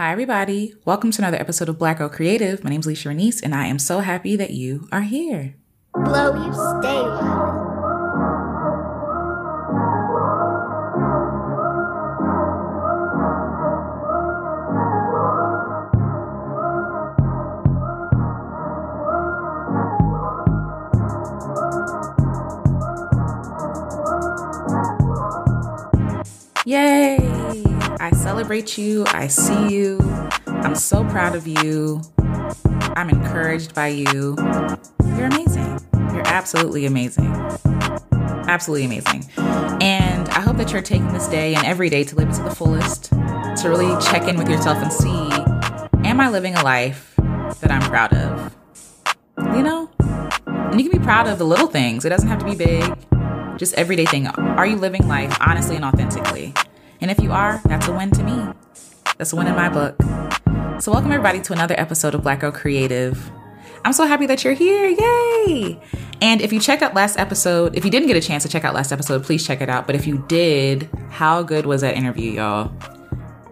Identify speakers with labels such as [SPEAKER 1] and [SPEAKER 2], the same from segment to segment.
[SPEAKER 1] Hi, everybody. Welcome to another episode of Black Girl Creative. My name is Alecia Renece, and I am so happy that you are here.
[SPEAKER 2] Blow, you stay.
[SPEAKER 1] Yay! I celebrate you. I see you. I'm so proud of you. I'm encouraged by you. You're amazing. You're absolutely amazing. Absolutely amazing. And I hope that you're taking this day and every day to live it to the fullest, to really check in with yourself and see Am I living a life that I'm proud of? You know? And you can be proud of the little things, it doesn't have to be big just everyday thing. Are you living life honestly and authentically? And if you are, that's a win to me. That's a win in my book. So, welcome everybody to another episode of Black Girl Creative. I'm so happy that you're here. Yay! And if you checked out last episode, if you didn't get a chance to check out last episode, please check it out. But if you did, how good was that interview, y'all?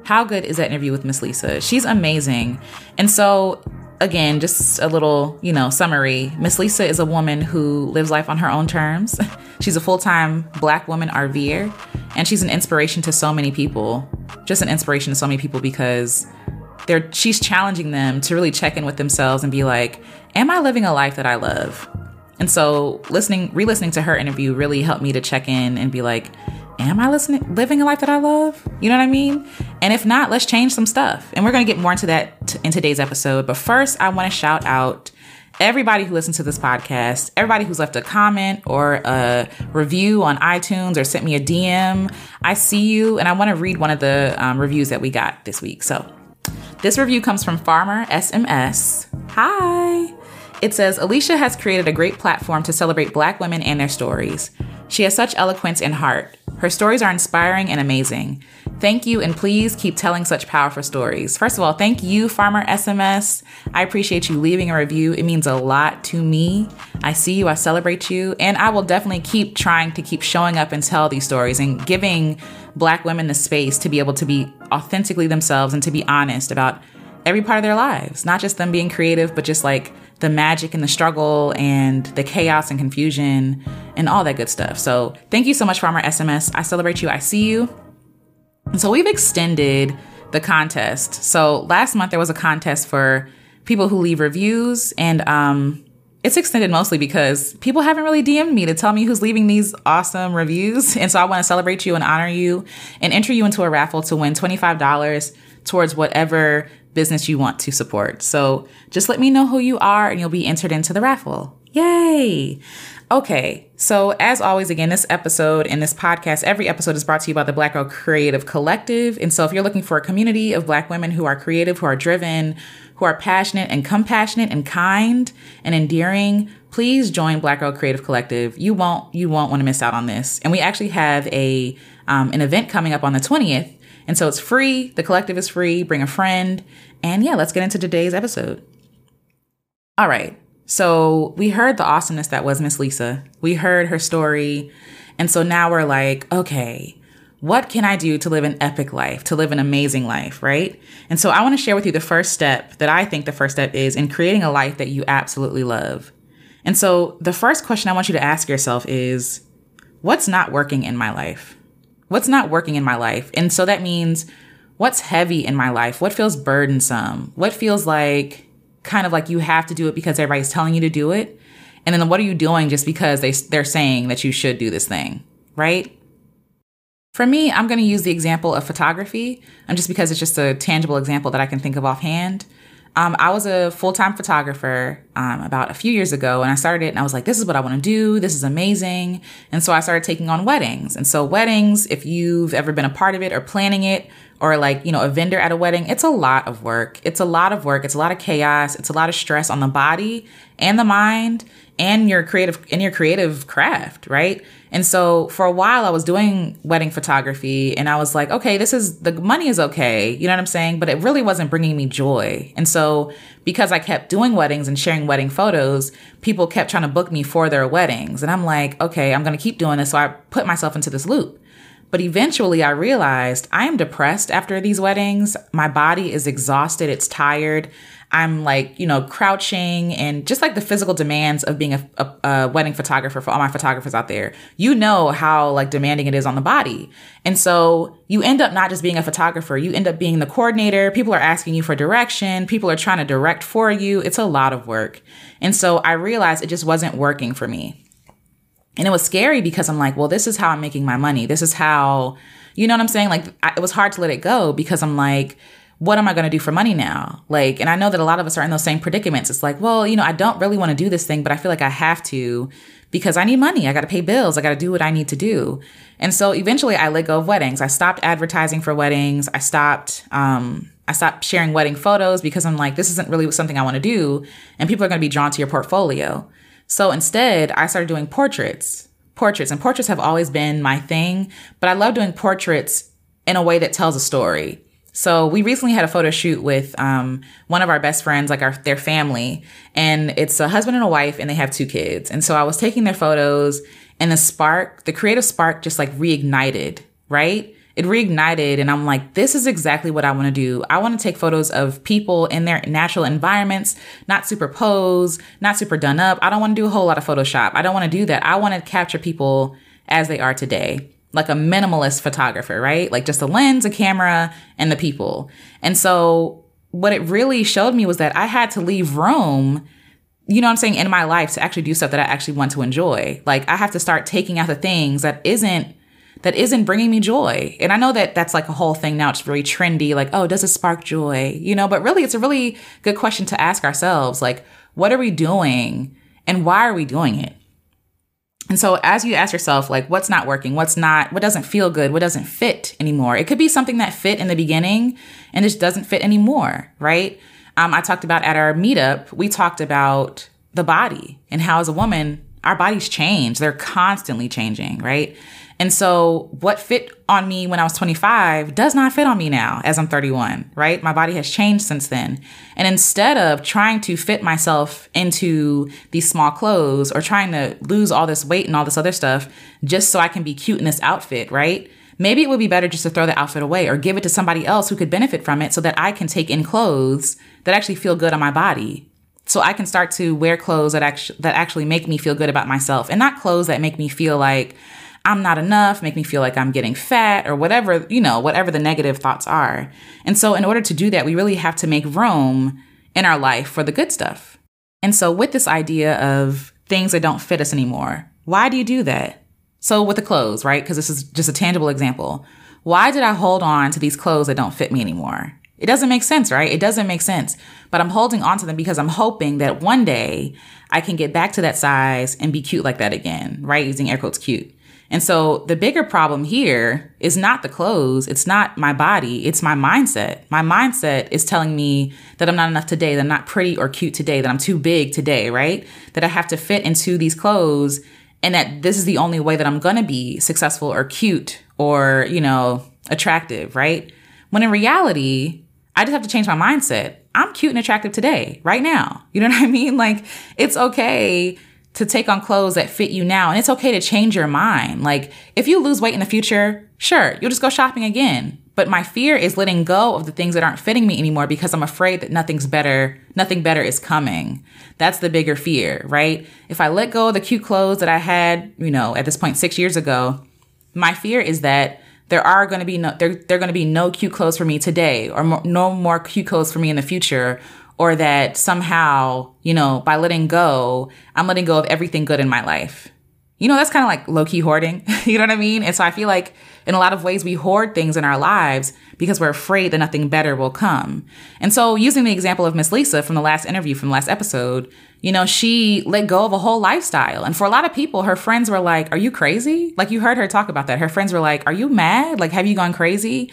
[SPEAKER 1] How good is that interview with Miss Lisa? She's amazing. And so again, just a little, you know, summary. Miss Lisa is a woman who lives life on her own terms. she's a full time black woman RVer, and she's an inspiration to so many people. Just an inspiration to so many people because they're she's challenging them to really check in with themselves and be like, Am I living a life that I love? And so listening, re-listening to her interview really helped me to check in and be like, am I listening, living a life that I love? You know what I mean? And if not, let's change some stuff. And we're going to get more into that t- in today's episode. But first, I want to shout out everybody who listens to this podcast, everybody who's left a comment or a review on iTunes or sent me a DM. I see you, and I want to read one of the um, reviews that we got this week. So, this review comes from Farmer SMS. Hi. It says Alecia has created a great platform to celebrate Black women and their stories. She has such eloquence and heart. Her stories are inspiring and amazing. Thank you, and please keep telling such powerful stories. First of all, thank you, Farmer SMS. I appreciate you leaving a review. It means a lot to me. I see you, I celebrate you, and I will definitely keep trying to keep showing up and tell these stories and giving Black women the space to be able to be authentically themselves and to be honest about every part of their lives, not just them being creative, but just like the magic and the struggle and the chaos and confusion and all that good stuff. So thank you so much, Farmer SMS. I celebrate you. I see you. And so we've extended the contest. So last month there was a contest for people who leave reviews and um it's extended mostly because people haven't really DM'd me to tell me who's leaving these awesome reviews. And so I want to celebrate you and honor you and enter you into a raffle to win $25 towards whatever business you want to support. So just let me know who you are and you'll be entered into the raffle. Yay! Okay, so as always, again, this episode and this podcast, every episode is brought to you by the Black Girl Creative Collective. And so if you're looking for a community of Black women who are creative, who are driven, who are passionate and compassionate and kind and endearing, please join Black Girl Creative Collective. You won't you won't want to miss out on this. And we actually have a um, an event coming up on the 20th. And so it's free. The collective is free. Bring a friend. And yeah, let's get into today's episode. All right. So we heard the awesomeness that was Miss Lisa. We heard her story. And so now we're like, okay, what can I do to live an epic life, to live an amazing life, right? And so I want to share with you the first step that I think the first step is in creating a life that you absolutely love. And so the first question I want you to ask yourself is what's not working in my life? What's not working in my life? And so that means what's heavy in my life? What feels burdensome? What feels like kind of like you have to do it because everybody's telling you to do it. And then what are you doing just because they they're saying that you should do this thing, right? For me, I'm going to use the example of photography, and um, just because it's just a tangible example that I can think of offhand. Um, I was a full time photographer um, about a few years ago, and I started it, and I was like, "This is what I want to do. This is amazing." And so I started taking on weddings. And so weddings, if you've ever been a part of it or planning it, or like you know a vendor at a wedding, it's a lot of work. It's a lot of work. It's a lot of chaos. It's a lot of stress on the body and the mind and your creative in your creative craft, right? And so for a while I was doing wedding photography and I was like, okay, this is the money is okay, you know what I'm saying? But it really wasn't bringing me joy. And so because I kept doing weddings and sharing wedding photos, people kept trying to book me for their weddings. And I'm like, okay, I'm going to keep doing this. So I put myself into this loop. But eventually I realized I am depressed after these weddings. My body is exhausted, it's tired. I'm like, you know, crouching and just like the physical demands of being a, a, a, wedding photographer for all my photographers out there, you know how like demanding it is on the body. And so you end up not just being a photographer, you end up being the coordinator. People are asking you for direction. People are trying to direct for you. It's a lot of work. And so I realized it just wasn't working for me. And it was scary because I'm like, well, this is how I'm making my money. This is how, you know what I'm saying? Like, I, it was hard to let it go because I'm like, what am I going to do for money now? Like, and I know that a lot of us are in those same predicaments. It's like, well, you know, I don't really want to do this thing, but I feel like I have to because I need money. I got to pay bills. I got to do what I need to do. And so eventually I let go of weddings. I stopped advertising for weddings. I stopped, um, I stopped sharing wedding photos because I'm like, this isn't really something I want to do. And people are going to be drawn to your portfolio. So instead, I started doing portraits. Portraits. And portraits have always been my thing, but I love doing portraits in a way that tells a story. So we recently had a photo shoot with um, one of our best friends, like our their family, and it's a husband and a wife, and they have two kids. And so I was taking their photos, and the spark, the creative spark, just like reignited, right? It reignited, and I'm like, this is exactly what I want to do. I want to take photos of people in their natural environments, not super superposed, not super done up. I don't want to do a whole lot of Photoshop. I don't want to do that. I want to capture people as they are today like a minimalist photographer, right? Like just a lens, a camera, and the people. And so what it really showed me was that I had to leave room, you know what I'm saying, in my life to actually do stuff that I actually want to enjoy. Like I have to start taking out the things that isn't that isn't bringing me joy. And I know that that's like a whole thing now. It's very trendy. Like, oh, does it spark joy? You know, but really it's a really good question to ask ourselves. Like, what are we doing and why are we doing it? And so as you ask yourself, like, what's not working? What's not, what doesn't feel good? What doesn't fit anymore? It could be something that fit in the beginning and just doesn't fit anymore, right? Um, I talked about at our meetup, we talked about the body and how as a woman, our bodies change. They're constantly changing, right? And so what fit on me when I was 25 does not fit on me now as I'm 31, right? My body has changed since then. And instead of trying to fit myself into these small clothes or trying to lose all this weight and all this other stuff just so I can be cute in this outfit, right? Maybe it would be better just to throw the outfit away or give it to somebody else who could benefit from it so that I can take in clothes that actually feel good on my body. So I can start to wear clothes that actually that actually make me feel good about myself and not clothes that make me feel like I'm not enough, make me feel like I'm getting fat or whatever, you know, whatever the negative thoughts are. And so in order to do that, we really have to make room in our life for the good stuff. And so with this idea of things that don't fit us anymore, why do you do that? So with the clothes, right? Because this is just a tangible example. Why did I hold on to these clothes that don't fit me anymore? It doesn't make sense, right? It doesn't make sense. But I'm holding on to them because I'm hoping that one day I can get back to that size and be cute like that again, right? Using air quotes cute. And so the bigger problem here is not the clothes. It's not my body. It's my mindset. My mindset is telling me that I'm not enough today, that I'm not pretty or cute today, that I'm too big today, right? That I have to fit into these clothes and that this is the only way that I'm going to be successful or cute or, you know, attractive, right? When in reality, I just have to change my mindset. I'm cute and attractive today, right now. You know what I mean? Like, it's okay to take on clothes that fit you now. And it's okay to change your mind. Like, if you lose weight in the future, sure, you'll just go shopping again. But my fear is letting go of the things that aren't fitting me anymore because I'm afraid that nothing's better, nothing better is coming. That's the bigger fear, right? If I let go of the cute clothes that I had, you know, at this point six years ago, my fear is that there are going to be no, there, there are going to be no cute clothes for me today or no more cute clothes for me in the future or that somehow, you know, by letting go, I'm letting go of everything good in my life. You know, that's kind of like low key hoarding. you know what I mean? And so I feel like in a lot of ways we hoard things in our lives because we're afraid that nothing better will come. And so using the example of Miss Lisa from the last interview from the last episode, you know, she let go of a whole lifestyle. And for a lot of people, her friends were like, Are you crazy? Like you heard her talk about that. Her friends were like, Are you mad? Like, have you gone crazy?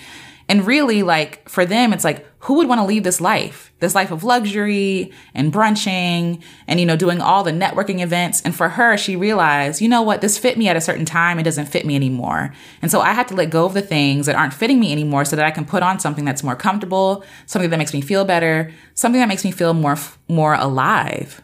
[SPEAKER 1] And really, like, for them, it's like, who would want to leave this life? This life of luxury and brunching and, you know, doing all the networking events. And for her, she realized, you know what, this fit me at a certain time. It doesn't fit me anymore. And so I have to let go of the things that aren't fitting me anymore so that I can put on something that's more comfortable, something that makes me feel better, something that makes me feel more, more alive.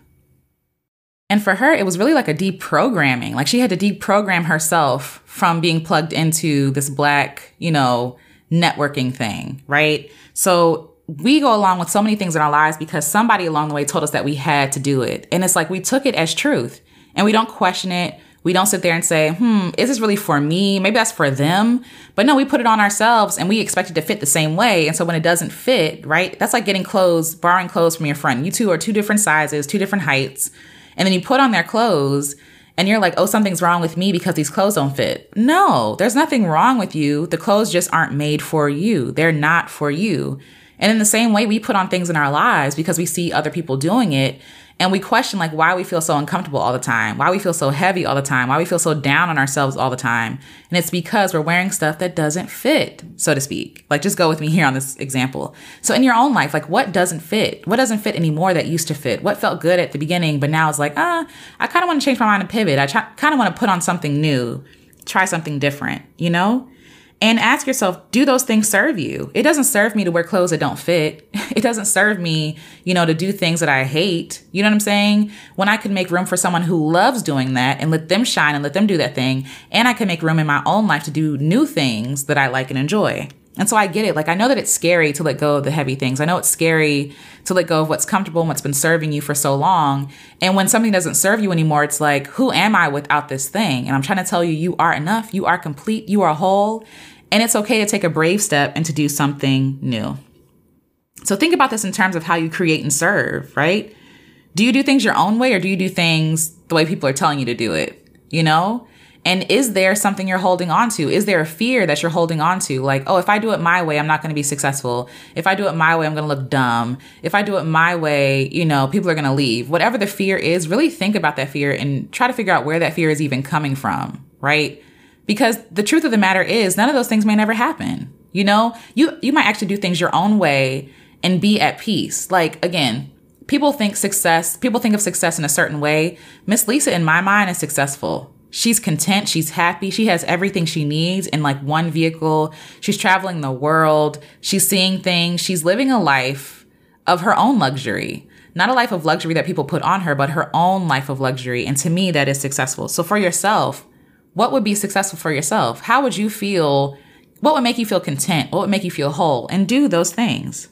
[SPEAKER 1] And for her, it was really like a deprogramming. Like she had to deprogram herself from being plugged into this black, you know, networking thing, right? So we go along with so many things in our lives because somebody along the way told us that we had to do it. And it's like we took it as truth and we don't question it. We don't sit there and say, hmm, is this really for me? Maybe that's for them. But no, we put it on ourselves and we expect it to fit the same way. And so when it doesn't fit, right, that's like getting clothes, borrowing clothes from your friend. You two are two different sizes, two different heights. And then you put on their clothes and you're like, oh, something's wrong with me because these clothes don't fit. No, there's nothing wrong with you. The clothes just aren't made for you, they're not for you. And in the same way, we put on things in our lives because we see other people doing it and we question like why we feel so uncomfortable all the time, why we feel so heavy all the time, why we feel so down on ourselves all the time. And it's because we're wearing stuff that doesn't fit, so to speak. Like just go with me here on this example. So in your own life, like what doesn't fit? What doesn't fit anymore that used to fit? What felt good at the beginning, but now it's like, ah, I kind of want to change my mind and pivot. I kind of want to put on something new, try something different, you know? And ask yourself do those things serve you? It doesn't serve me to wear clothes that don't fit. It doesn't serve me you know to do things that i hate. You know what i'm saying? When i can make room for someone who loves doing that and let them shine and let them do that thing and i can make room in my own life to do new things that i like and enjoy and so I get it. Like, I know that it's scary to let go of the heavy things. I know it's scary to let go of what's comfortable and what's been serving you for so long. And when something doesn't serve you anymore, it's like, who am I without this thing? And I'm trying to tell you, you are enough. You are complete. You are whole. And it's okay to take a brave step and to do something new. So think about this in terms of how you create and serve, right? Do you do things your own way or do you do things the way people are telling you to do it? You know? And is there something you're holding on to? Is there a fear that you're holding on to? Like, oh, if I do it my way, I'm not going to be successful. If I do it my way, I'm going to look dumb. If I do it my way, you know, people are going to leave. Whatever the fear is, really think about that fear and try to figure out where that fear is even coming from, right? Because the truth of the matter is, none of those things may never happen. You know, you, you might actually do things your own way and be at peace. Like, again, people think success, people think of success in a certain way. Miss Lisa, in my mind, is successful she's content she's happy she has everything she needs in like one vehicle. She's traveling the world she's seeing things she's living a life of her own luxury. Not a life of luxury that people put on her but her own life of luxury and to me that is successful. So for yourself what would be successful for yourself? How would you feel what would make you feel content? What would make you feel whole? And do those things.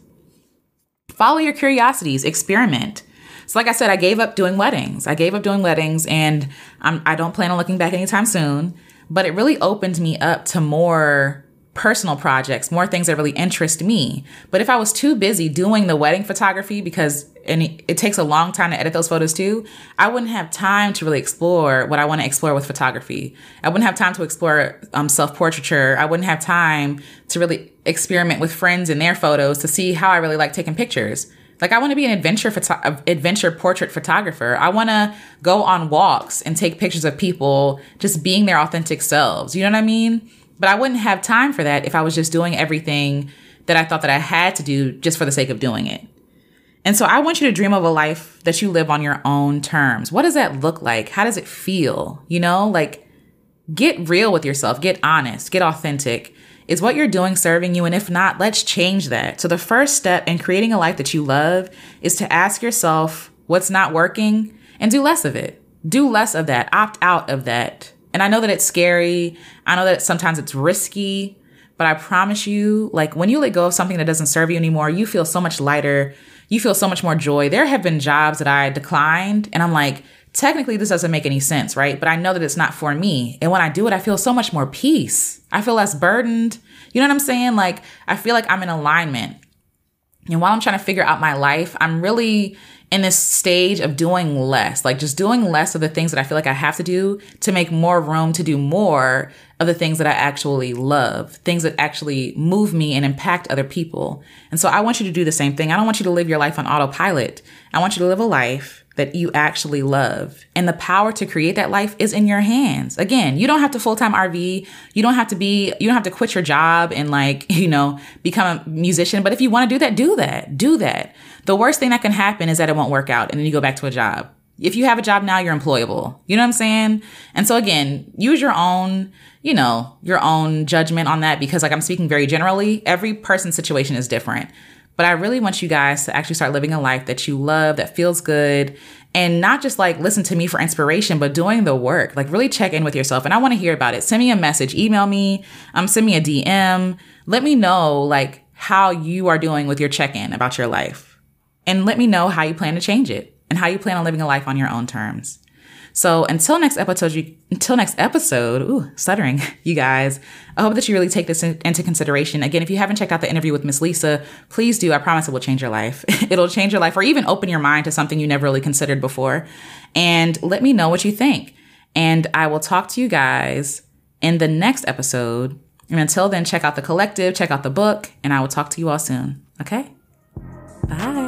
[SPEAKER 1] Follow your curiosities experiment so, like I said, I gave up doing weddings. I gave up doing weddings, and I'm, I don't plan on looking back anytime soon. But it really opened me up to more personal projects, more things that really interest me. But if I was too busy doing the wedding photography because and it, takes a long time to edit those photos too, I wouldn't have time to really explore what I want to explore with photography. I wouldn't have time to explore um, self-portraiture. I wouldn't have time to really experiment with friends and their photos to see how I really like taking pictures. Like I want to be an adventure photo- adventure portrait photographer. I want to go on walks and take pictures of people just being their authentic selves. You know what I mean? But I wouldn't have time for that if I was just doing everything that I thought that I had to do just for the sake of doing it. And so I want you to dream of a life that you live on your own terms. What does that look like? How does it feel? You know, like get real with yourself, get honest, get authentic. Is what you're doing serving you? And if not, let's change that. So, the first step in creating a life that you love is to ask yourself what's not working and do less of it. Do less of that, opt out of that. And I know that it's scary. I know that sometimes it's risky, but I promise you, like when you let go of something that doesn't serve you anymore, you feel so much lighter. You feel so much more joy. There have been jobs that I declined, and I'm like, technically this doesn't make any sense, right? But I know that it's not for me. And when I do it, I feel so much more peace. I feel less burdened. You know what I'm saying? Like, I feel like I'm in alignment. And while I'm trying to figure out my life, I'm really in this stage of doing less, like just doing less of the things that I feel like I have to do to make more room to do more of the things that I actually love, things that actually move me and impact other people. And so I want you to do the same thing. I don't want you to live your life on autopilot. I want you to live a life that you actually love. And the power to create that life is in your hands. Again, you don't have to full-time RV. You don't have to be, you don't have to quit your job and like, you know, become a musician. But if you want to do that, do that. Do that. The worst thing that can happen is that it won't work out and then you go back to a job. If you have a job now, you're employable. You know what I'm saying? And so again, use your own, you know, your own judgment on that because like I'm speaking very generally, every person's situation is different. But I really want you guys to actually start living a life that you love, that feels good, and not just like listen to me for inspiration, but doing the work. Like really check in with yourself. And I want to hear about it. Send me a message, email me, um, send me a DM. Let me know like how you are doing with your check-in about your life. And let me know how you plan to change it and how you plan on living a life on your own terms. So until next episode, you, until next episode, ooh, stuttering, you guys. I hope that you really take this in, into consideration. Again, if you haven't checked out the interview with Miss Lisa, please do. I promise it will change your life. It'll change your life or even open your mind to something you never really considered before. And let me know what you think. And I will talk to you guys in the next episode. And until then, check out the collective, check out the book, and I will talk to you all soon. Okay? Bye.